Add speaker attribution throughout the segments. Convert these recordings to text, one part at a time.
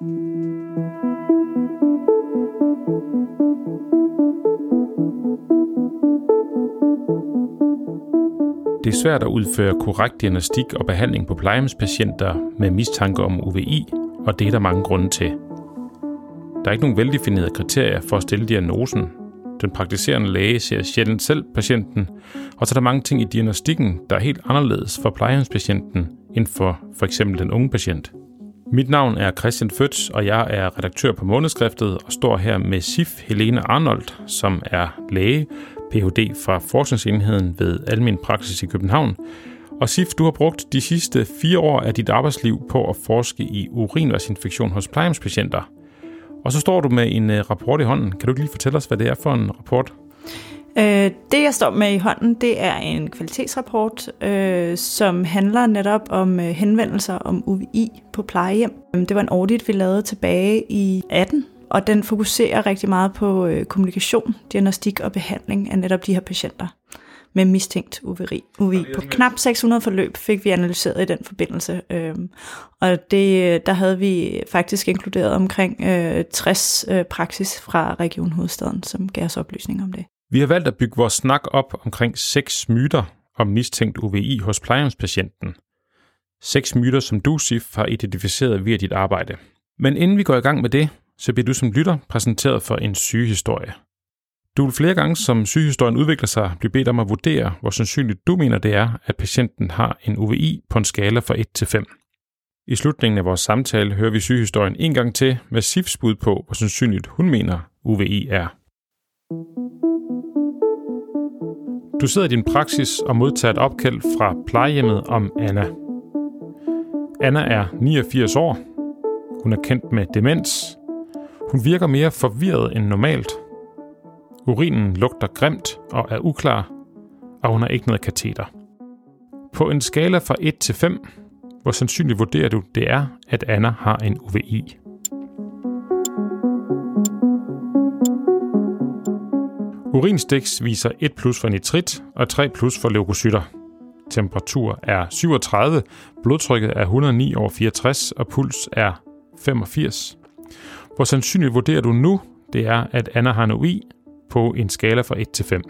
Speaker 1: Det er svært at udføre korrekt diagnostik og behandling på plejehjemspatienter med mistanke om UVI, og det er der mange grunde til. Der er ikke nogen veldefinerede kriterier for at stille diagnosen. Den praktiserende læge ser sjældent selv patienten, og så er der mange ting i diagnostikken, der er helt anderledes for plejehjemspatienten end for for eksempel den unge patient. Mit navn er Christian Føds, og jeg er redaktør på Månedskriftet og står her med Sif Helene Arnold, som er læge, Ph.D. fra Forskningsenheden ved Almen Praksis i København. Og Sif, du har brugt de sidste fire år af dit arbejdsliv på at forske i urinvejsinfektion hos plejehjemspatienter. Og så står du med en øh, rapport i hånden. Kan du ikke lige fortælle os, hvad det er for en rapport?
Speaker 2: Øh, det, jeg står med i hånden, det er en kvalitetsrapport, øh, som handler netop om øh, henvendelser om UVI på plejehjem. Øhm, det var en audit, vi lavede tilbage i 18, og den fokuserer rigtig meget på øh, kommunikation, diagnostik og behandling af netop de her patienter med mistænkt UVI. UVI. På knap 600 forløb fik vi analyseret i den forbindelse, øhm, og det, øh, der havde vi faktisk inkluderet omkring øh, 60 øh, praksis fra Region Hovedstaden, som gav os oplysning om det.
Speaker 1: Vi har valgt at bygge vores snak op omkring seks myter om mistænkt UVI hos plejehjemspatienten. Seks myter, som du, Sif, har identificeret via dit arbejde. Men inden vi går i gang med det, så bliver du som lytter præsenteret for en sygehistorie. Du vil flere gange, som sygehistorien udvikler sig, blive bedt om at vurdere, hvor sandsynligt du mener det er, at patienten har en UVI på en skala fra 1 til 5. I slutningen af vores samtale hører vi sygehistorien en gang til med Sifs bud på, hvor sandsynligt hun mener UVI er. Du sidder i din praksis og modtager et opkald fra plejehjemmet om Anna. Anna er 89 år. Hun er kendt med demens. Hun virker mere forvirret end normalt. Urinen lugter grimt og er uklar, og hun har ikke noget kateter. På en skala fra 1 til 5, hvor sandsynligt vurderer du, det er, at Anna har en UVI? Urinstiks viser 1 plus for nitrit og 3 plus for leukocytter. Temperatur er 37, blodtrykket er 109 over 64 og puls er 85. Hvor sandsynligt vurderer du nu, det er, at Anna har en på en skala fra 1 til 5.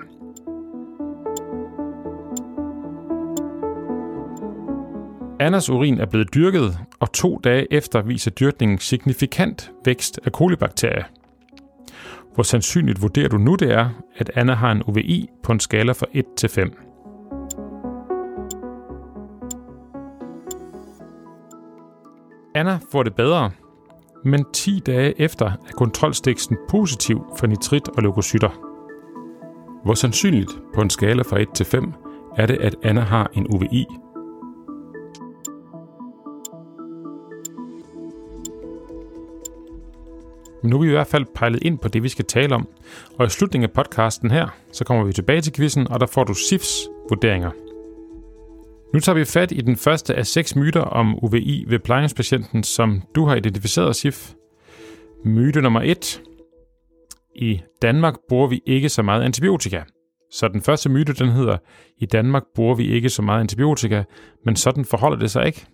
Speaker 1: Annas urin er blevet dyrket, og to dage efter viser dyrkningen signifikant vækst af kolibakterier. Hvor sandsynligt vurderer du nu det er, at Anna har en UVI på en skala fra 1 til 5? Anna får det bedre, men 10 dage efter er kontrolstiksen positiv for nitrit og leukocytter. Hvor sandsynligt på en skala fra 1 til 5 er det, at Anna har en UVI Men nu er vi i hvert fald pejlet ind på det, vi skal tale om. Og i slutningen af podcasten her, så kommer vi tilbage til quizzen, og der får du SIFs vurderinger. Nu tager vi fat i den første af seks myter om UVI ved plejehjemspatienten, som du har identificeret, SIF. Myte nummer 1. I Danmark bruger vi ikke så meget antibiotika. Så den første myte, den hedder, i Danmark bruger vi ikke så meget antibiotika, men sådan forholder det sig ikke.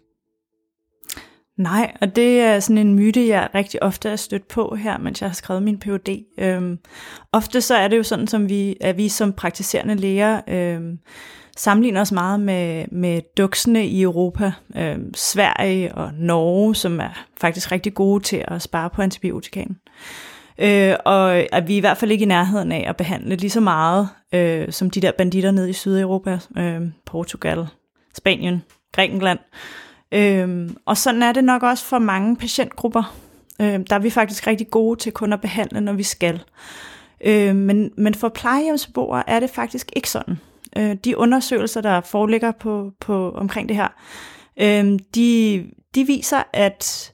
Speaker 2: Nej, og det er sådan en myte, jeg rigtig ofte er stødt på her, mens jeg har skrevet min Ph.D. Øhm, ofte så er det jo sådan, som vi, at vi som praktiserende læger øhm, sammenligner os meget med, med duksene i Europa. Øhm, Sverige og Norge, som er faktisk rigtig gode til at spare på antibiotikaen. Øh, og at vi er i hvert fald ikke i nærheden af at behandle lige så meget øh, som de der banditter nede i Sydeuropa, øh, Portugal, Spanien, Grækenland. Øhm, og sådan er det nok også for mange patientgrupper. Øhm, der er vi faktisk rigtig gode til kun at behandle, når vi skal. Øhm, men, men for plejehjemsbeboere er det faktisk ikke sådan. Øh, de undersøgelser, der foreligger på, på, omkring det her, øhm, de, de viser, at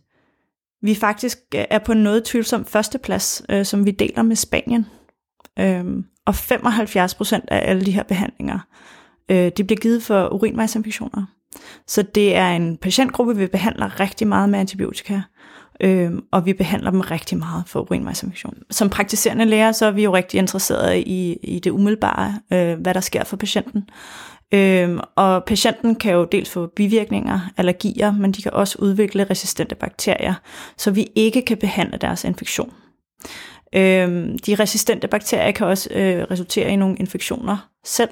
Speaker 2: vi faktisk er på en noget tvivlsom førsteplads, øh, som vi deler med Spanien. Øhm, og 75 procent af alle de her behandlinger, øh, de bliver givet for urinvejsinfektioner. Så det er en patientgruppe, vi behandler rigtig meget med antibiotika, øh, og vi behandler dem rigtig meget for urinvejsinfektion. Som praktiserende læger, så er vi jo rigtig interesserede i, i det umiddelbare, øh, hvad der sker for patienten. Øhm, og patienten kan jo dels få bivirkninger, allergier, men de kan også udvikle resistente bakterier, så vi ikke kan behandle deres infektion. Øhm, de resistente bakterier kan også øh, resultere i nogle infektioner selv,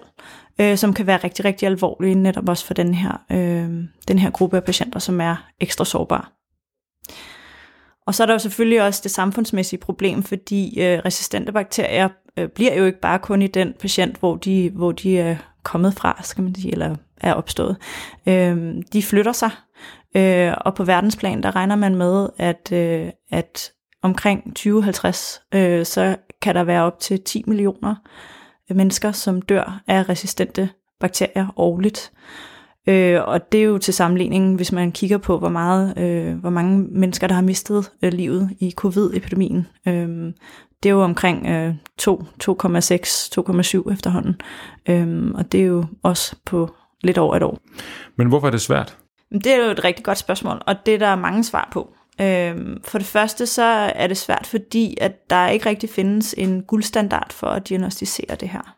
Speaker 2: øh, som kan være rigtig, rigtig alvorlige, netop også for den her, øh, den her gruppe af patienter, som er ekstra sårbare. Og så er der jo selvfølgelig også det samfundsmæssige problem, fordi øh, resistente bakterier øh, bliver jo ikke bare kun i den patient, hvor de, hvor de er kommet fra, skal man sige, eller er opstået. Øh, de flytter sig, øh, og på verdensplan, der regner man med, at, øh, at omkring 2050, øh, så kan der være op til 10 millioner mennesker, som dør af resistente bakterier årligt. Øh, og det er jo til sammenligning, hvis man kigger på, hvor, meget, øh, hvor mange mennesker, der har mistet øh, livet i covid-epidemien. Øh, det er jo omkring øh, 2, 2,6, 2,7 efterhånden. Øh, og det er jo også på lidt over et år.
Speaker 1: Men hvorfor er det svært?
Speaker 2: Det er jo et rigtig godt spørgsmål, og det er der mange svar på. Øhm, for det første så er det svært, fordi at der ikke rigtig findes en guldstandard for at diagnostisere det her.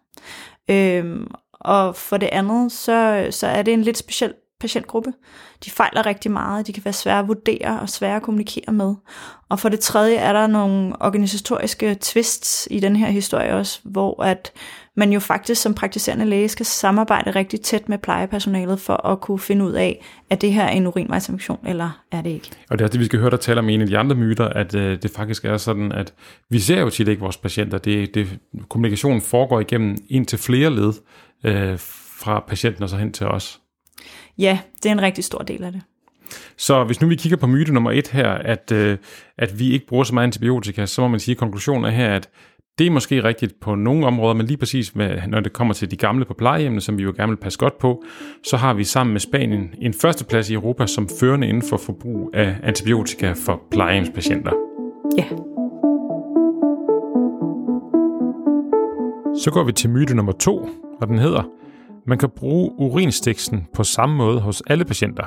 Speaker 2: Øhm, og for det andet, så, så er det en lidt speciel patientgruppe. De fejler rigtig meget, de kan være svære at vurdere og svære at kommunikere med. Og for det tredje er der nogle organisatoriske twists i den her historie også, hvor at man jo faktisk som praktiserende læge skal samarbejde rigtig tæt med plejepersonalet for at kunne finde ud af, er det her en urinvejsinfektion, eller er det ikke?
Speaker 1: Og det er det, vi skal høre dig tale om en af de andre myter, at øh, det faktisk er sådan, at vi ser jo tit ikke vores patienter. Det, det, kommunikationen foregår igennem en til flere led øh, fra patienten og så hen til os.
Speaker 2: Ja, det er en rigtig stor del af det.
Speaker 1: Så hvis nu vi kigger på myte nummer et her, at, øh, at vi ikke bruger så meget antibiotika, så må man sige, at konklusionen er her, at det er måske rigtigt på nogle områder, men lige præcis med, når det kommer til de gamle på plejehjemmene, som vi jo gerne vil passe godt på, så har vi sammen med Spanien en førsteplads i Europa som førende inden for forbrug af antibiotika for plejehjemspatienter.
Speaker 2: Ja.
Speaker 1: Så går vi til myte nummer to, og den hedder, man kan bruge urinstiksen på samme måde hos alle patienter.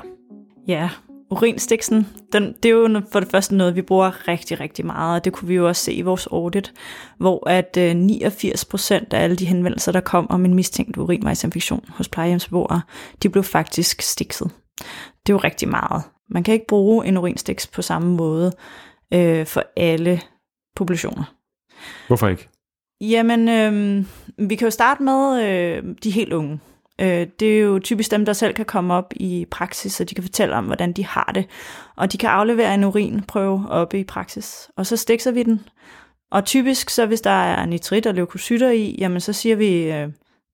Speaker 2: Ja, urinstiksen, den, det er jo for det første noget, vi bruger rigtig, rigtig meget, og det kunne vi jo også se i vores audit, hvor at 89 øh, procent af alle de henvendelser, der kom om en mistænkt urinvejsinfektion hos plejehjemsbeboere, de blev faktisk stikset. Det er jo rigtig meget. Man kan ikke bruge en urinstiks på samme måde øh, for alle populationer.
Speaker 1: Hvorfor ikke?
Speaker 2: Jamen, øh, vi kan jo starte med øh, de helt unge. Øh, det er jo typisk dem, der selv kan komme op i praksis, så de kan fortælle om, hvordan de har det. Og de kan aflevere en urinprøve oppe i praksis, og så stikser vi den. Og typisk, så hvis der er nitrit og leukocytter i, jamen så siger vi, øh,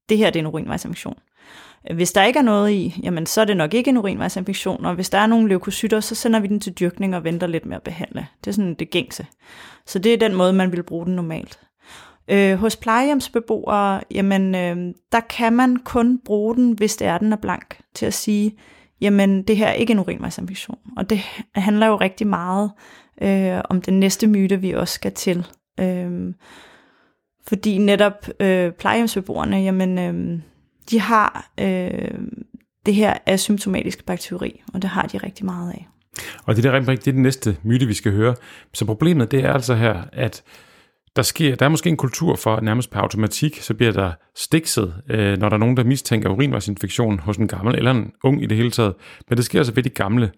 Speaker 2: det her det er en urinvejsinfektion. Hvis der ikke er noget i, jamen så er det nok ikke en urinvejsinfektion, og hvis der er nogle leukocytter, så sender vi den til dyrkning og venter lidt med at behandle. Det er sådan det gængse. Så det er den måde, man vil bruge den normalt. Øh, hos plejehjemsbeboere, jamen, øh, der kan man kun bruge den, hvis det er, den er blank, til at sige, jamen, det her er ikke en urinvejsinfektion. Og det handler jo rigtig meget øh, om den næste myte, vi også skal til. Øh, fordi netop øh, plejehjemsbeboerne, jamen, øh, de har øh, det her asymptomatiske bakteri, og det har de rigtig meget af.
Speaker 1: Og det er, det er den næste myte, vi skal høre. Så problemet det er altså her, at der, sker, der er måske en kultur for, at nærmest på automatik, så bliver der stikset, øh, når der er nogen, der mistænker urinvejsinfektion hos en gammel eller en ung i det hele taget. Men det sker altså ved de gamle.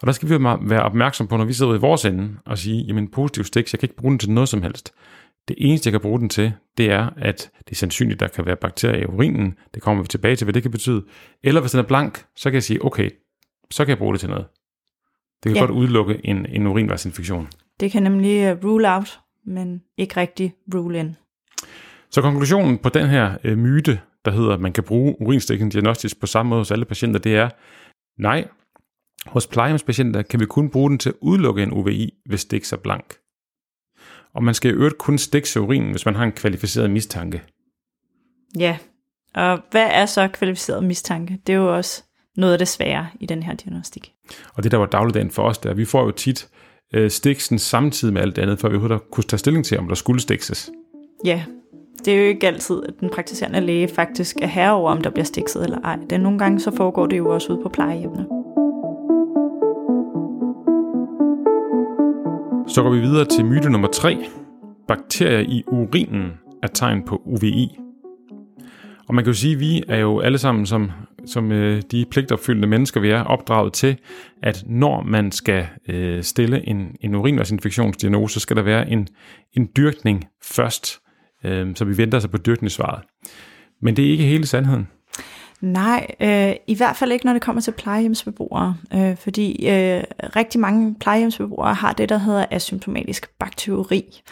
Speaker 1: Og der skal vi være opmærksom på, når vi sidder i vores ende og sige, jamen positiv stiks, jeg kan ikke bruge den til noget som helst. Det eneste, jeg kan bruge den til, det er, at det er sandsynligt, der kan være bakterier i urinen. Det kommer vi tilbage til, hvad det kan betyde. Eller hvis den er blank, så kan jeg sige, okay, så kan jeg bruge det til noget. Det kan ja. godt udelukke en, en urinvejsinfektion.
Speaker 2: Det kan nemlig uh, rule out men ikke rigtig rule in.
Speaker 1: Så konklusionen på den her øh, myte, der hedder, at man kan bruge urinstikken diagnostisk på samme måde hos alle patienter, det er, nej, hos plejehjemspatienter kan vi kun bruge den til at udelukke en UVI, hvis det er blank. Og man skal i øvrigt kun stikke urinen, hvis man har en kvalificeret mistanke.
Speaker 2: Ja, og hvad er så kvalificeret mistanke? Det er jo også noget af det svære i den her diagnostik.
Speaker 1: Og det, der var dagligdagen for os, det er, at vi får jo tit øh, stiksen samtidig med alt andet, før vi overhovedet kunne tage stilling til, om der skulle stikses.
Speaker 2: Ja, det er jo ikke altid, at den praktiserende læge faktisk er herre over, om der bliver stikset eller ej. Det nogle gange så foregår det jo også ude på plejehjemmene.
Speaker 1: Så går vi videre til myte nummer 3. Bakterier i urinen er tegn på UVI. Og man kan jo sige, at vi er jo alle sammen, som, som øh, de pligtopfyldende mennesker, vi er, opdraget til, at når man skal øh, stille en, en urinvejsinfektionsdiagnose, så skal der være en, en dyrkning først, øh, så vi venter sig på dyrkningssvaret. Men det er ikke hele sandheden.
Speaker 2: Nej, øh, i hvert fald ikke, når det kommer til plejehjemsbeboere, øh, fordi øh, rigtig mange plejehjemsbeboere har det, der hedder asymptomatisk bakteriuri.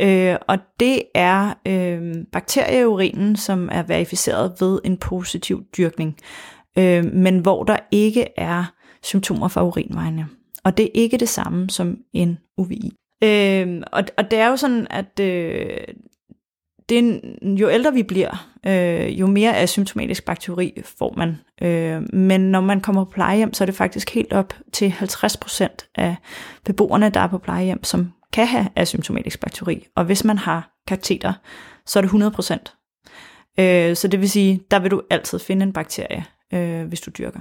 Speaker 2: Øh, og det er øh, bakterieurinen, som er verificeret ved en positiv dyrkning, øh, men hvor der ikke er symptomer for urinvejene. Og det er ikke det samme som en UVI. Øh, og, og det er jo sådan, at øh, det, jo ældre vi bliver, øh, jo mere asymptomatisk bakteri får man. Øh, men når man kommer på plejehjem, så er det faktisk helt op til 50% af beboerne, der er på plejehjem, som kan have asymptomatisk bakteri. Og hvis man har kateter, så er det 100%. Øh, så det vil sige, der vil du altid finde en bakterie, øh, hvis du dyrker.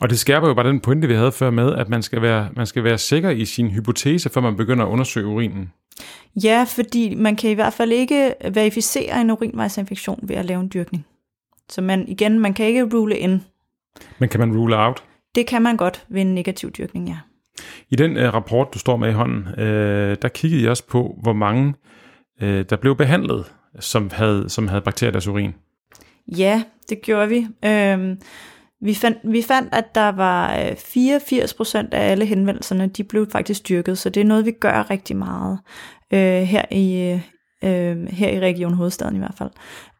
Speaker 1: Og det skærper jo bare den pointe, vi havde før med, at man skal være, man skal være sikker i sin hypotese, før man begynder at undersøge urinen.
Speaker 2: Ja, fordi man kan i hvert fald ikke verificere en urinvejsinfektion ved at lave en dyrkning. Så man, igen, man kan ikke rule in.
Speaker 1: Men kan man rule out?
Speaker 2: Det kan man godt ved en negativ dyrkning, ja.
Speaker 1: I den uh, rapport, du står med i hånden, uh, der kiggede jeg også på, hvor mange uh, der blev behandlet, som havde, som havde bakterier i deres urin.
Speaker 2: Ja, det gjorde vi. Uh, vi fandt, vi fandt, at der var øh, 84% af alle henvendelserne, de blev faktisk dyrket, så det er noget, vi gør rigtig meget øh, her, i, øh, øh, her i Region Hovedstaden i hvert fald.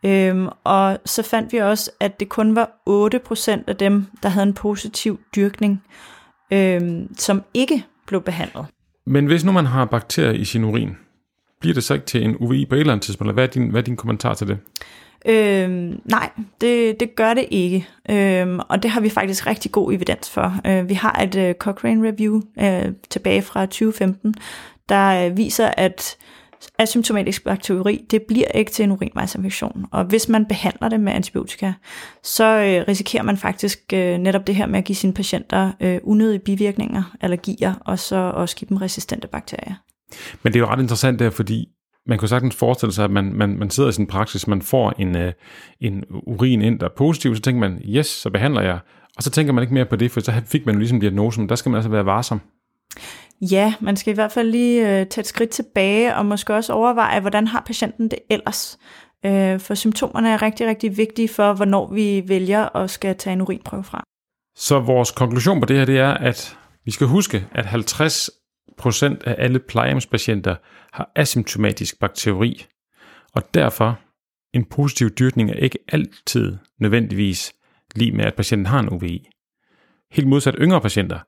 Speaker 2: Øhm, og så fandt vi også, at det kun var 8% af dem, der havde en positiv dyrkning, øh, som ikke blev behandlet.
Speaker 1: Men hvis nu man har bakterier i sin urin, bliver det så ikke til en UVI på et eller andet tidspunkt? Hvad er din, hvad er din kommentar til det?
Speaker 2: Øhm, nej, det, det gør det ikke, øhm, og det har vi faktisk rigtig god evidens for. Øh, vi har et øh, Cochrane Review øh, tilbage fra 2015, der øh, viser, at asymptomatisk bakteriuri, det bliver ikke til en urinvejsinfektion. Og hvis man behandler det med antibiotika, så øh, risikerer man faktisk øh, netop det her med at give sine patienter øh, unødige bivirkninger, allergier, og så også give dem resistente bakterier.
Speaker 1: Men det er jo ret interessant der, fordi man kan sagtens forestille sig, at man, man, man sidder i sin praksis, man får en, øh, en urin ind, der er positiv, så tænker man, yes, så behandler jeg. Og så tænker man ikke mere på det, for så fik man jo ligesom diagnosen. Der skal man altså være varsom.
Speaker 2: Ja, man skal i hvert fald lige øh, tage et skridt tilbage, og måske også overveje, hvordan har patienten det ellers. Øh, for symptomerne er rigtig, rigtig vigtige for, hvornår vi vælger at skal tage en urinprøve fra.
Speaker 1: Så vores konklusion på det her, det er, at vi skal huske, at 50 procent af alle plejehjemspatienter har asymptomatisk bakteri, og derfor en positiv dyrkning er ikke altid nødvendigvis lige med, at patienten har en UVI. Helt modsat yngre patienter,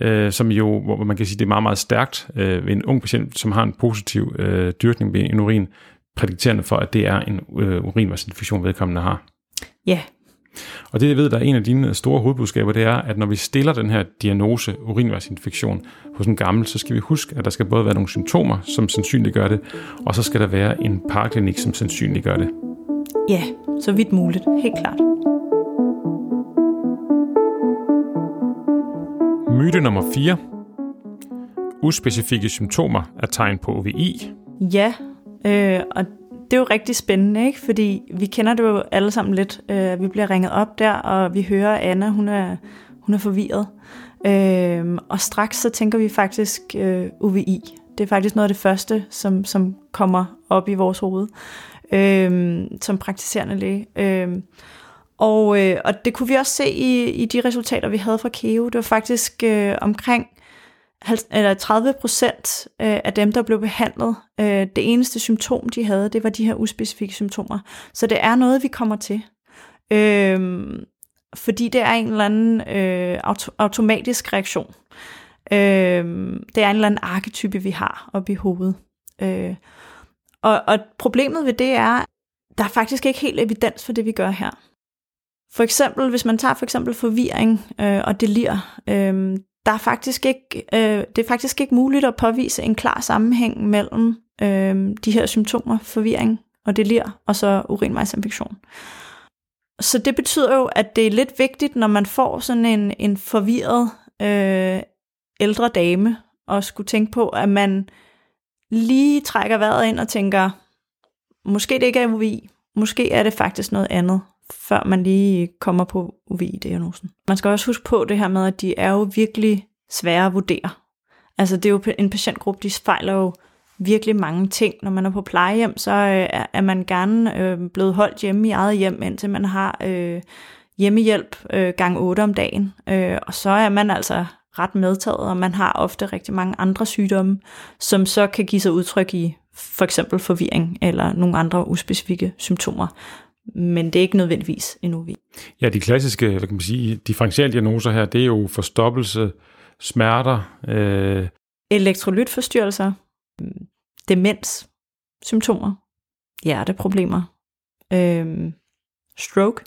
Speaker 1: øh, som jo, hvor man kan sige, det er meget, meget stærkt øh, ved en ung patient, som har en positiv øh, dyrkning ved en urin, prædikterende for, at det er en øh, urinvejsinfektion, vedkommende har.
Speaker 2: Ja,
Speaker 1: og det jeg ved, der er en af dine store hovedbudskaber, det er, at når vi stiller den her diagnose urinvejsinfektion hos en gammel, så skal vi huske, at der skal både være nogle symptomer, som sandsynliggør det, og så skal der være en parklinik, som sandsynliggør det.
Speaker 2: Ja, så vidt muligt. Helt klart.
Speaker 1: Myte nummer 4. Uspecifikke symptomer er tegn på OVI.
Speaker 2: Ja, øh, og det er jo rigtig spændende, ikke? fordi vi kender det jo alle sammen lidt. Øh, vi bliver ringet op der, og vi hører Anna, hun er, hun er forvirret. Øh, og straks så tænker vi faktisk øh, UVI. Det er faktisk noget af det første, som, som kommer op i vores hoved øh, som praktiserende læge. Øh, og, øh, og det kunne vi også se i, i de resultater, vi havde fra KEO. Det var faktisk øh, omkring eller 30 procent øh, af dem, der blev behandlet, øh, det eneste symptom, de havde, det var de her uspecifikke symptomer. Så det er noget, vi kommer til. Øhm, fordi det er en eller anden øh, auto- automatisk reaktion. Øhm, det er en eller anden arketype, vi har oppe i hovedet. Øh, og, og problemet ved det er, der er faktisk ikke helt evidens for det, vi gør her. For eksempel, hvis man tager for eksempel forvirring øh, og delir, øh, der er faktisk ikke, øh, det er faktisk ikke muligt at påvise en klar sammenhæng mellem øh, de her symptomer, forvirring og delir, og så urinvejsinfektion. Så det betyder jo, at det er lidt vigtigt, når man får sådan en, en forvirret øh, ældre dame, og skulle tænke på, at man lige trækker vejret ind og tænker, måske det ikke er UVI, måske er det faktisk noget andet, før man lige kommer på UVI-diagnosen. Man skal også huske på det her med, at de er jo virkelig svære at vurdere. Altså det er jo en patientgruppe, de fejler jo virkelig mange ting. Når man er på plejehjem, så øh, er man gerne øh, blevet holdt hjemme i eget hjem, indtil man har øh, hjemmehjælp øh, gang 8 om dagen. Øh, og så er man altså ret medtaget, og man har ofte rigtig mange andre sygdomme, som så kan give sig udtryk i for eksempel forvirring eller nogle andre uspecifikke symptomer. Men det er ikke nødvendigvis en UV.
Speaker 1: Ja, de klassiske hvad kan man sige, differentialdiagnoser her, det er jo forstoppelse, smerter. Øh...
Speaker 2: Elektrolytforstyrrelser, demens, symptomer, hjerteproblemer, øh, stroke.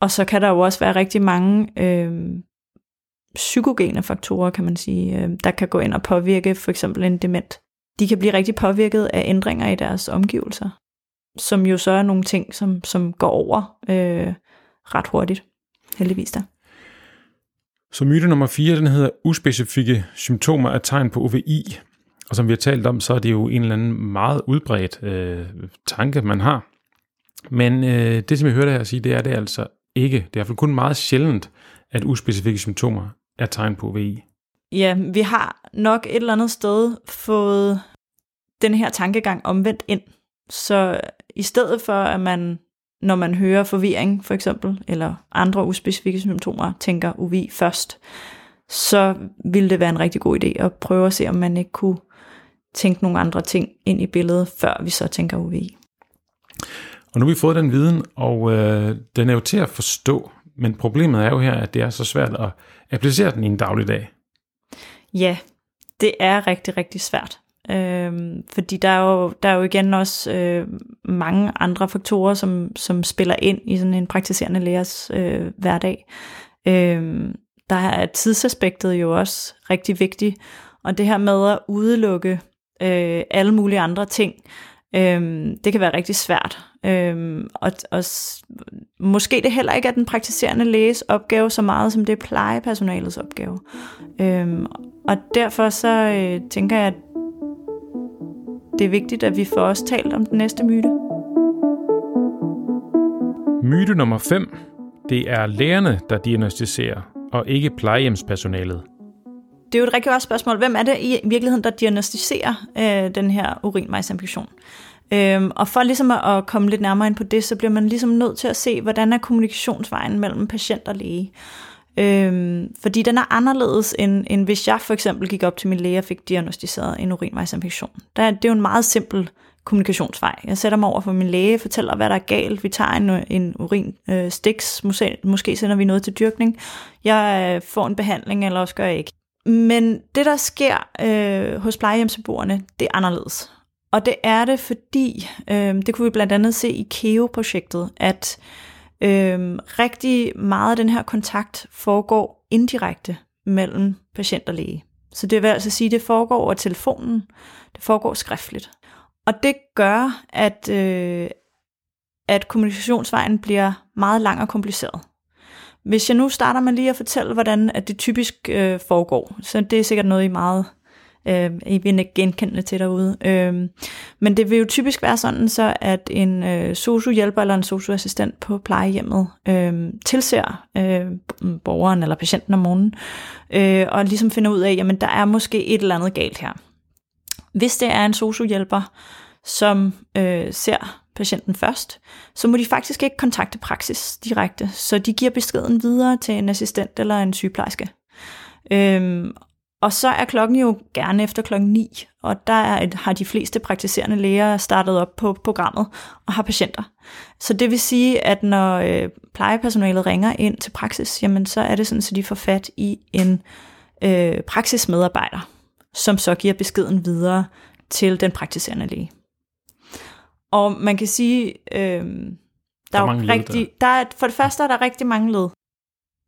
Speaker 2: Og så kan der jo også være rigtig mange øh, psykogene faktorer, kan man sige, øh, der kan gå ind og påvirke for eksempel en dement. De kan blive rigtig påvirket af ændringer i deres omgivelser, som jo så er nogle ting, som, som går over øh, ret hurtigt, heldigvis da.
Speaker 1: Så myte nummer 4, den hedder uspecifikke symptomer er tegn på OVI. Og som vi har talt om, så er det jo en eller anden meget udbredt øh, tanke, man har. Men øh, det, som jeg hørte her sige, det er det altså ikke. Det er i hvert fald kun meget sjældent, at uspecifikke symptomer er tegn på VI.
Speaker 2: Ja, vi har nok et eller andet sted fået den her tankegang omvendt ind. Så i stedet for, at man, når man hører forvirring for eksempel, eller andre uspecifikke symptomer, tænker UVI først, så ville det være en rigtig god idé at prøve at se, om man ikke kunne tænke nogle andre ting ind i billedet, før vi så tænker UVI.
Speaker 1: Og nu har vi fået den viden, og øh, den er jo til at forstå, men problemet er jo her, at det er så svært at applicere den i en dagligdag.
Speaker 2: Ja, det er rigtig, rigtig svært. Øhm, fordi der er, jo, der er jo igen også øh, mange andre faktorer, som, som spiller ind i sådan en praktiserende lægers øh, hverdag. Øhm, der er tidsaspektet jo også rigtig vigtigt, og det her med at udelukke øh, alle mulige andre ting, øh, det kan være rigtig svært. Øh, og, og måske det heller ikke er den praktiserende læges opgave så meget, som det er plejepersonalets opgave. Øh, og derfor så øh, tænker jeg, at det er vigtigt, at vi får også talt om den næste myte.
Speaker 1: Myte nummer 5. Det er lægerne, der diagnostiserer, og ikke plejehjemspersonalet
Speaker 2: det er jo et rigtig godt spørgsmål. Hvem er det i virkeligheden, der diagnostiserer øh, den her urinvejsinfektion? Øhm, og for ligesom at, at komme lidt nærmere ind på det, så bliver man ligesom nødt til at se, hvordan er kommunikationsvejen mellem patient og læge. Øhm, fordi den er anderledes, end, end hvis jeg for eksempel gik op til min læge og fik diagnostiseret en urinvejsinfektion. Der, det er jo en meget simpel kommunikationsvej. Jeg sætter mig over for min læge, fortæller, hvad der er galt. Vi tager en, en urin øh, stiks, måske, måske sender vi noget til dyrkning. Jeg øh, får en behandling, eller også gør jeg ikke. Men det, der sker øh, hos plejehjemsbeboerne, det er anderledes. Og det er det, fordi, øh, det kunne vi blandt andet se i KEO-projektet, at øh, Øhm, rigtig meget af den her kontakt foregår indirekte mellem patient og læge. Så det vil altså sige, at det foregår over telefonen, det foregår skriftligt. Og det gør, at, øh, at kommunikationsvejen bliver meget lang og kompliceret. Hvis jeg nu starter med lige at fortælle, hvordan at det typisk øh, foregår, så det er sikkert noget, I meget øh, I vil ikke genkende til derude. Øh, men det vil jo typisk være sådan, så at en øh, sociohjælper eller en socioassistent på plejehjemmet øh, tilser øh, borgeren eller patienten om morgenen, øh, og ligesom finder ud af, jamen der er måske et eller andet galt her. Hvis det er en sociohjælper, som øh, ser patienten først, så må de faktisk ikke kontakte praksis direkte, så de giver beskeden videre til en assistent eller en sygeplejerske. Øhm, og så er klokken jo gerne efter klokken 9, og der er et, har de fleste praktiserende læger startet op på programmet og har patienter. Så det vil sige, at når øh, plejepersonalet ringer ind til praksis, jamen så er det sådan, at de får fat i en øh, praksismedarbejder, som så giver beskeden videre til den praktiserende læge. Og man kan sige, øh, der, der er, er rigtig, der. der er, for det første er der rigtig mange led.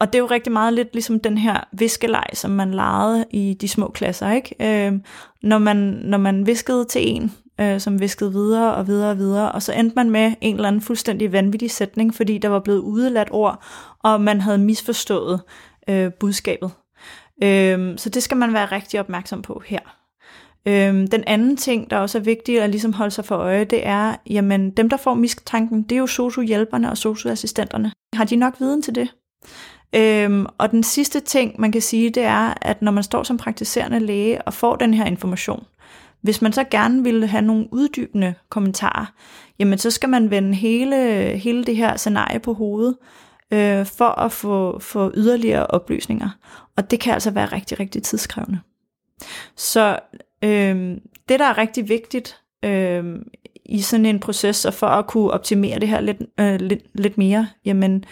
Speaker 2: Og det er jo rigtig meget lidt ligesom den her viskeleg, som man legede i de små klasser, ikke? Øh, når, man, når man viskede til en, øh, som viskede videre og videre og videre, og så endte man med en eller anden fuldstændig vanvittig sætning, fordi der var blevet udeladt ord, og man havde misforstået øh, budskabet. Øh, så det skal man være rigtig opmærksom på her. Øhm, den anden ting, der også er vigtig at ligesom holde sig for øje, det er, jamen dem, der får mistanken, det er jo sosu-hjælperne og socioassistenterne. Har de nok viden til det? Øhm, og den sidste ting, man kan sige, det er, at når man står som praktiserende læge og får den her information, hvis man så gerne vil have nogle uddybende kommentarer, jamen så skal man vende hele, hele det her scenarie på hovedet, øh, for at få, få yderligere oplysninger. Og det kan altså være rigtig, rigtig tidskrævende. Så øh, det, der er rigtig vigtigt øh, i sådan en proces, og for at kunne optimere det her lidt, øh, lidt, lidt mere, jamen,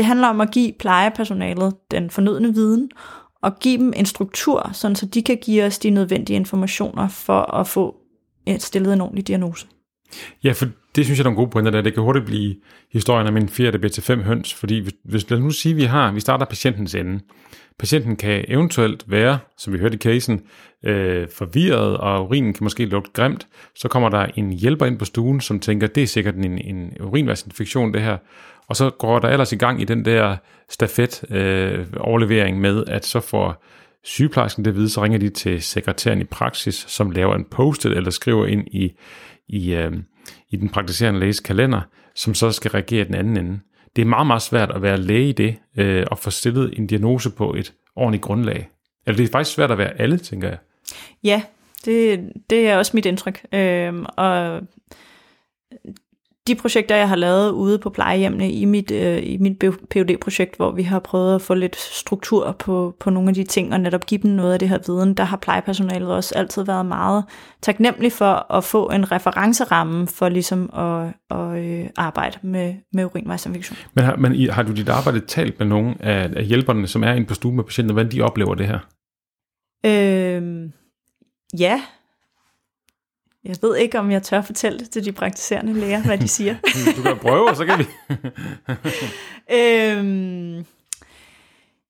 Speaker 2: det handler om at give plejepersonalet den fornødne viden, og give dem en struktur, sådan så de kan give os de nødvendige informationer for at få stillet en ordentlig diagnose.
Speaker 1: Ja, for det synes jeg er nogle gode pointer der det kan hurtigt blive historien om en fjerde, der bliver til fem høns, fordi hvis, hvis lad os nu sige, at vi har, vi starter patientens ende. Patienten kan eventuelt være, som vi hørte i casen, øh, forvirret, og urinen kan måske lugte grimt. Så kommer der en hjælper ind på stuen, som tænker, det er sikkert en, en urinvejsinfektion det her. Og så går der ellers i gang i den der stafet øh, overlevering med, at så får sygeplejersken det at vide, så ringer de til sekretæren i praksis, som laver en post eller skriver ind i, i, øh, i den praktiserende læges kalender, som så skal reagere den anden ende. Det er meget, meget svært at være læge i det, øh, og få stillet en diagnose på et ordentligt grundlag. Eller det er faktisk svært at være alle, tænker jeg.
Speaker 2: Ja, det, det er også mit indtryk. Øh, og de projekter, jeg har lavet ude på plejehjemmene i mit, øh, i mit phd projekt hvor vi har prøvet at få lidt struktur på, på nogle af de ting, og netop give dem noget af det her viden, der har plejepersonalet også altid været meget taknemmelig for at få en referenceramme for ligesom at, at øh, arbejde med, med urinvejsinfektion.
Speaker 1: Men har, men har du dit arbejde talt med nogle af, af hjælperne, som er inde på stuen med patienter, hvordan de oplever det her?
Speaker 2: Øh, ja, jeg ved ikke, om jeg tør fortælle det til de praktiserende læger, hvad de siger.
Speaker 1: du kan prøve, og så kan vi.
Speaker 2: øhm,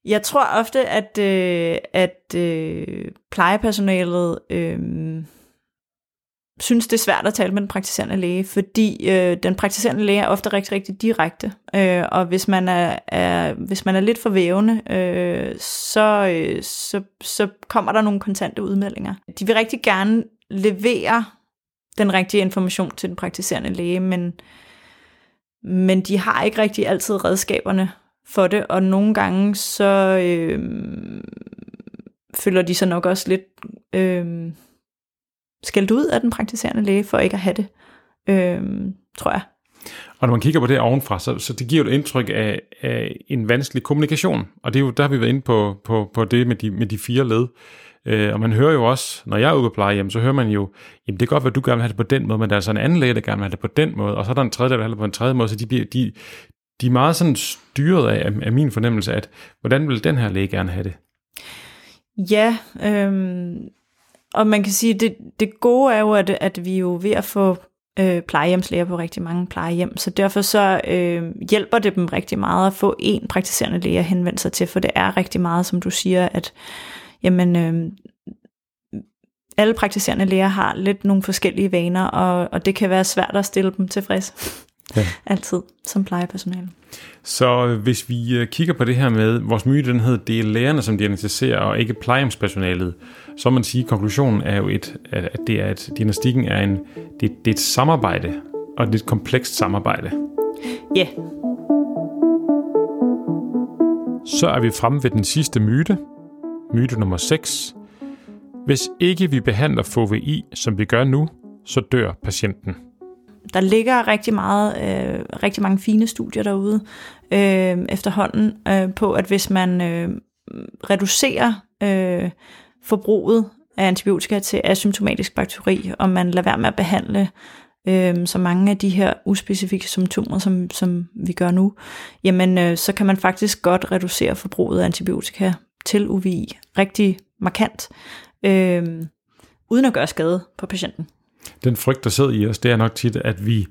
Speaker 2: jeg tror ofte, at, øh, at øh, plejepersonalet øh, synes, det er svært at tale med den praktiserende læge, fordi øh, den praktiserende læge er ofte rigtig, rigtig direkte. Øh, og hvis man er, er, hvis man er lidt for vævende, øh, så, øh, så, så kommer der nogle kontante udmeldinger. De vil rigtig gerne levere den rigtige information til den praktiserende læge, men, men de har ikke rigtig altid redskaberne for det, og nogle gange så øh, føler de sig nok også lidt øh, skældt ud af den praktiserende læge for ikke at have det, øh, tror jeg.
Speaker 1: Og når man kigger på det ovenfra, så, så det giver jo et indtryk af, af en vanskelig kommunikation. Og det er jo, der har vi været inde på, på, på det med de, med de fire led. Øh, Øh, og man hører jo også, når jeg er ude på plejehjem, så hører man jo, jamen det er godt, at du gerne vil have det på den måde, men der er så en anden læge, der gerne vil have det på den måde, og så er der en tredje, der vil have det på en tredje måde, så de, bliver, de, de er meget sådan styret af, af min fornemmelse, at hvordan vil den her læge gerne have det?
Speaker 2: Ja, øhm, og man kan sige, det, det gode er jo, at, at vi er jo ved at få øh, plejehjemslæger på rigtig mange plejehjem, så derfor så øh, hjælper det dem rigtig meget at få en praktiserende læge at henvende sig til, for det er rigtig meget, som du siger, at jamen, øh, alle praktiserende læger har lidt nogle forskellige vaner, og, og det kan være svært at stille dem tilfreds. Ja. Altid som plejepersonale.
Speaker 1: Så hvis vi øh, kigger på det her med, vores myte den hedder, det er lærerne, som diagnostiserer, og ikke plejehjemspersonalet, så må man sige, at konklusionen er jo, et, at det er, at diagnostikken er, en, det, det er et samarbejde, og det er et komplekst samarbejde.
Speaker 2: Ja.
Speaker 1: Så er vi fremme ved den sidste myte, Myte nummer 6. Hvis ikke vi behandler FOVI, som vi gør nu, så dør patienten.
Speaker 2: Der ligger rigtig meget, øh, rigtig mange fine studier derude øh, efterhånden øh, på, at hvis man øh, reducerer øh, forbruget af antibiotika til asymptomatisk bakteri, og man lader være med at behandle øh, så mange af de her uspecifikke symptomer, som, som vi gør nu, jamen øh, så kan man faktisk godt reducere forbruget af antibiotika til UVI rigtig markant, øh, uden at gøre skade på patienten.
Speaker 1: Den frygt, der sidder i os, det er nok tit, at vi,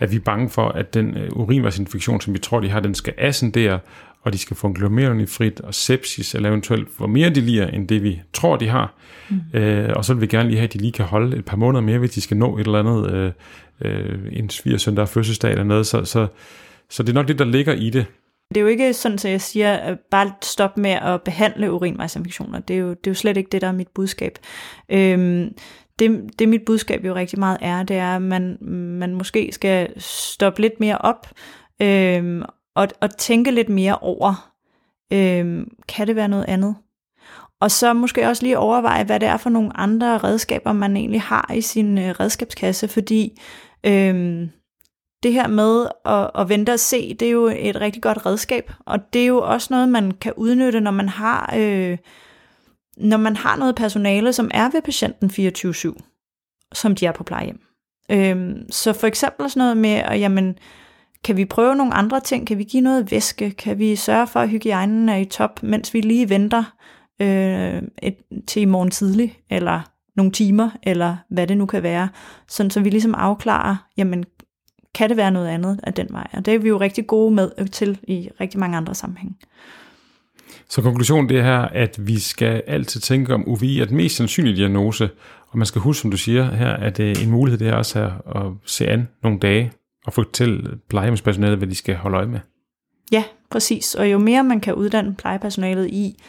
Speaker 1: at vi er bange for, at den øh, urinvejsinfektion, som vi tror, de har, den skal ascendere, og de skal få en frit og sepsis, eller eventuelt få mere delir, end det vi tror, de har. Mm. Øh, og så vil vi gerne lige have, at de lige kan holde et par måneder mere, hvis de skal nå et eller andet, øh, øh, en svigersøn, der er fødselsdag eller noget. Så, så, så det er nok det, der ligger i det.
Speaker 2: Det er jo ikke sådan, at jeg siger, at bare stop med at behandle urinvejsinfektioner. Det er jo, det er jo slet ikke det, der er mit budskab. Øhm, det, det mit budskab jo rigtig meget er, det er, at man, man måske skal stoppe lidt mere op øhm, og, og tænke lidt mere over, øhm, kan det være noget andet? Og så måske også lige overveje, hvad det er for nogle andre redskaber, man egentlig har i sin øh, redskabskasse, fordi øhm, det her med at, at vente og se, det er jo et rigtig godt redskab, og det er jo også noget, man kan udnytte, når man har, øh, når man har noget personale, som er ved patienten 24-7, som de er på plejehjem. Øh, så for eksempel sådan noget med, at jamen, kan vi prøve nogle andre ting? Kan vi give noget væske? Kan vi sørge for, at hygiejnen er i top, mens vi lige venter øh, et, til i morgen tidlig, eller nogle timer, eller hvad det nu kan være, sådan så vi ligesom afklarer, jamen, kan det være noget andet af den vej? Og det er vi jo rigtig gode med til i rigtig mange andre sammenhænge.
Speaker 1: Så konklusionen det er her, at vi skal altid tænke om UVI er den mest sandsynlige diagnose, og man skal huske, som du siger her, at øh, en mulighed det er også her at se an nogle dage og fortælle plejehjemspersonalet, hvad de skal holde øje med.
Speaker 2: Ja, præcis. Og jo mere man kan uddanne plejepersonalet i,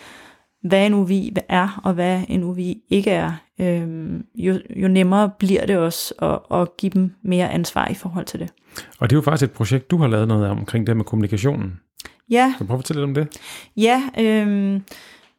Speaker 2: hvad en UVI er, og hvad en UVI ikke er, øh, jo, jo nemmere bliver det også at, at give dem mere ansvar i forhold til det.
Speaker 1: Og det er jo faktisk et projekt, du har lavet noget om, omkring det med kommunikationen.
Speaker 2: Ja.
Speaker 1: Kan du prøve at fortælle lidt om det?
Speaker 2: Ja, øh,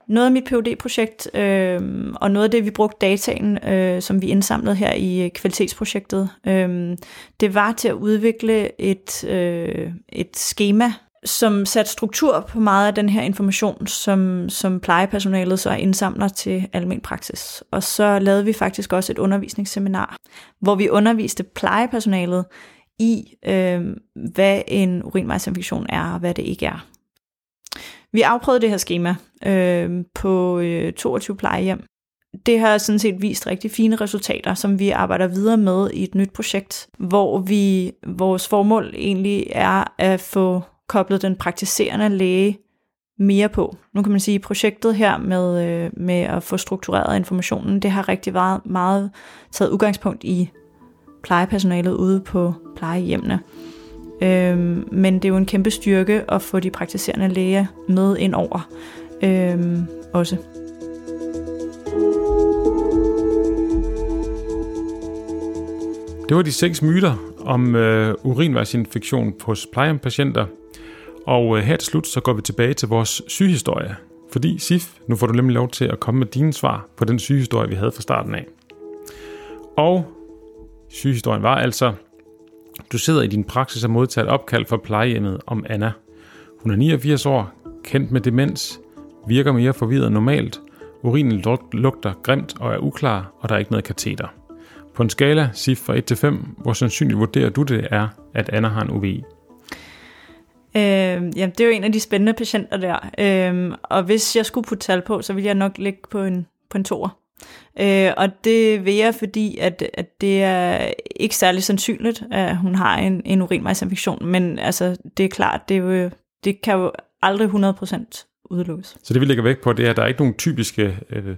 Speaker 2: noget af mit phd projekt øh, og noget af det, vi brugte dataen, øh, som vi indsamlede her i kvalitetsprojektet, øh, det var til at udvikle et, øh, et schema, som satte struktur på meget af den her information, som, som plejepersonalet så indsamler til almen praksis. Og så lavede vi faktisk også et undervisningsseminar, hvor vi underviste plejepersonalet i, øh, hvad en urinvejsinfektion er og hvad det ikke er. Vi afprøvede det her schema øh, på øh, 22 plejehjem. Det har sådan set vist rigtig fine resultater, som vi arbejder videre med i et nyt projekt, hvor vi vores formål egentlig er at få koblet den praktiserende læge mere på. Nu kan man sige, at projektet her med, øh, med at få struktureret informationen, det har rigtig meget, meget taget udgangspunkt i plejepersonalet ude på plejehjemmene. Øhm, men det er jo en kæmpe styrke at få de praktiserende læger med ind over øhm, også.
Speaker 1: Det var de seks myter om øh, urinvejsinfektion hos plejehjempatienter. Og øh, her til slut, så går vi tilbage til vores sygehistorie. Fordi Sif, nu får du nemlig lov til at komme med dine svar på den sygehistorie, vi havde fra starten af. Og sygehistorien var altså, du sidder i din praksis og modtager et opkald fra plejehjemmet om Anna. Hun er 89 år, kendt med demens, virker mere forvirret end normalt, urinen lugter grimt og er uklar, og der er ikke noget kateter. På en skala, SIF fra 1 til 5, hvor sandsynligt vurderer du det er, at Anna har en UVI?
Speaker 2: Øh, jamen, det er jo en af de spændende patienter der. Øh, og hvis jeg skulle putte tal på, så ville jeg nok ligge på en, på en toer. Øh, og det vil jeg, fordi at, at det er ikke særlig sandsynligt, at hun har en, en urinvejsinfektion. Men altså, det er klart, det, er jo, det kan jo aldrig 100% udelukkes.
Speaker 1: Så det vi lægger væk på, det er, at der er ikke nogen typiske øh,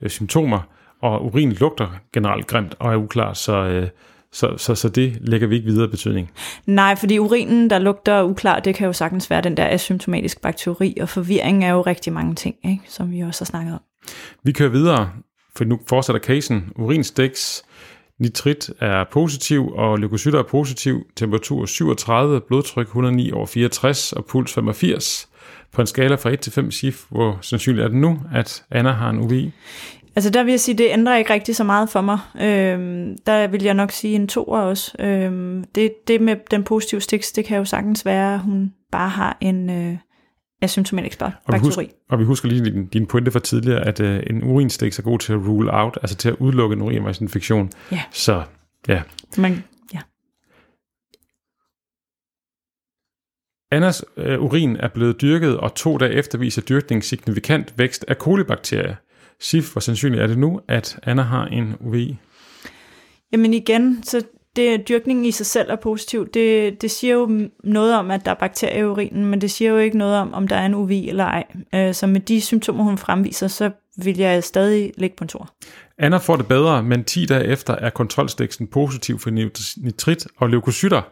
Speaker 1: øh symptomer, og urin lugter generelt grimt og er uklar, så, øh, så, så, så det lægger vi ikke videre betydning.
Speaker 2: Nej, fordi urinen, der lugter uklar, det kan jo sagtens være den der asymptomatiske bakteri, og forvirring er jo rigtig mange ting, ikke? som vi også har snakket om.
Speaker 1: Vi kører videre, for nu fortsætter casen. Urinstiks, nitrit er positiv, og leukocytter er positiv. Temperatur 37, blodtryk 109 over 64 og puls 85. På en skala fra 1 til 5 SIF, hvor sandsynligt er det nu, at Anna har en UVI?
Speaker 2: Altså der vil jeg sige, det ændrer ikke rigtig så meget for mig. Øhm, der vil jeg nok sige en toer også. Øhm, det, det med den positive stiks, det kan jo sagtens være, at hun bare har en øh, asymptomatisk bakteri.
Speaker 1: Og vi, husker, og vi husker lige din, din pointe fra tidligere, at øh, en urinstiks er god til at rule out, altså til at udelukke en urinvejsinfektion.
Speaker 2: Ja.
Speaker 1: Så ja.
Speaker 2: Man, ja.
Speaker 1: Annas øh, urin er blevet dyrket, og to dage efter viser dyrkning signifikant vækst af kolibakterier. SIF, hvor sandsynligt er det nu, at Anna har en UVI?
Speaker 2: Jamen igen, så det, dyrkningen i sig selv er positiv. Det, det siger jo noget om, at der er bakterier i urinen, men det siger jo ikke noget om, om der er en UVI eller ej. Øh, så med de symptomer, hun fremviser, så vil jeg stadig ligge på en tor.
Speaker 1: Anna får det bedre, men 10 dage efter er kontrolstiksen positiv for nitrit og leukocytter.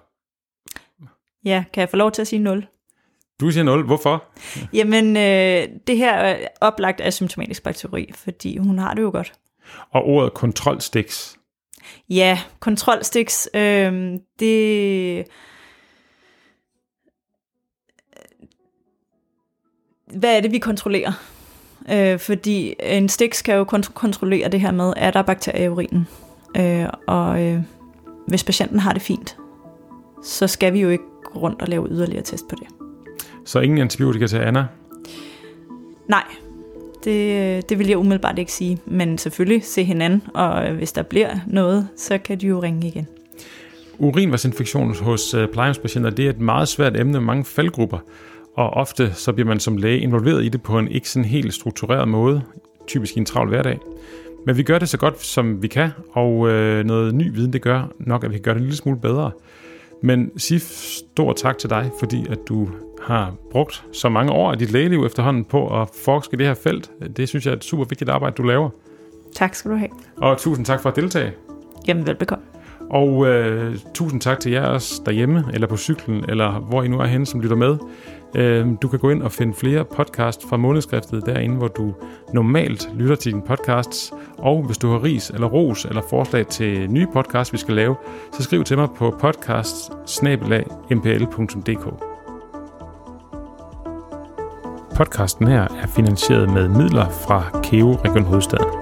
Speaker 2: Ja, kan jeg få lov til at sige 0?
Speaker 1: Du siger 0. Hvorfor?
Speaker 2: Jamen, øh, det her er oplagt af symptomatisk bakteri, fordi hun har det jo godt.
Speaker 1: Og ordet kontrolstiks.
Speaker 2: Ja, kontrolstiks, øh, det... Hvad er det, vi kontrollerer? Øh, fordi en stiks kan jo kont- kontrollere det her med, er der bakterier i urinen? Øh, og øh, hvis patienten har det fint, så skal vi jo ikke rundt og lave yderligere test på det.
Speaker 1: Så ingen antibiotika til Anna?
Speaker 2: Nej, det, det vil jeg umiddelbart ikke sige. Men selvfølgelig se hinanden, og hvis der bliver noget, så kan de jo ringe igen.
Speaker 1: Urinvejsinfektion hos øh, plejehjemspatienter, det er et meget svært emne med mange faldgrupper. Og ofte så bliver man som læge involveret i det på en ikke sådan helt struktureret måde, typisk i en travl hverdag. Men vi gør det så godt, som vi kan, og øh, noget ny viden, det gør nok, at vi kan gøre det en lille smule bedre. Men Sif, stor tak til dig, fordi at du har brugt så mange år af dit lægeliv efterhånden på at forske i det her felt. Det synes jeg er et super vigtigt arbejde, du laver.
Speaker 2: Tak skal du have.
Speaker 1: Og tusind tak for at deltage.
Speaker 2: Jamen velbekomme.
Speaker 1: Og øh, tusind tak til jer også derhjemme, eller på cyklen, eller hvor I nu er henne, som lytter med. Øh, du kan gå ind og finde flere podcast fra månedskriftet derinde, hvor du normalt lytter til dine podcasts. Og hvis du har ris eller ros eller forslag til nye podcasts, vi skal lave, så skriv til mig på podcast Podcasten her er finansieret med midler fra KEO Region Hovedstaden.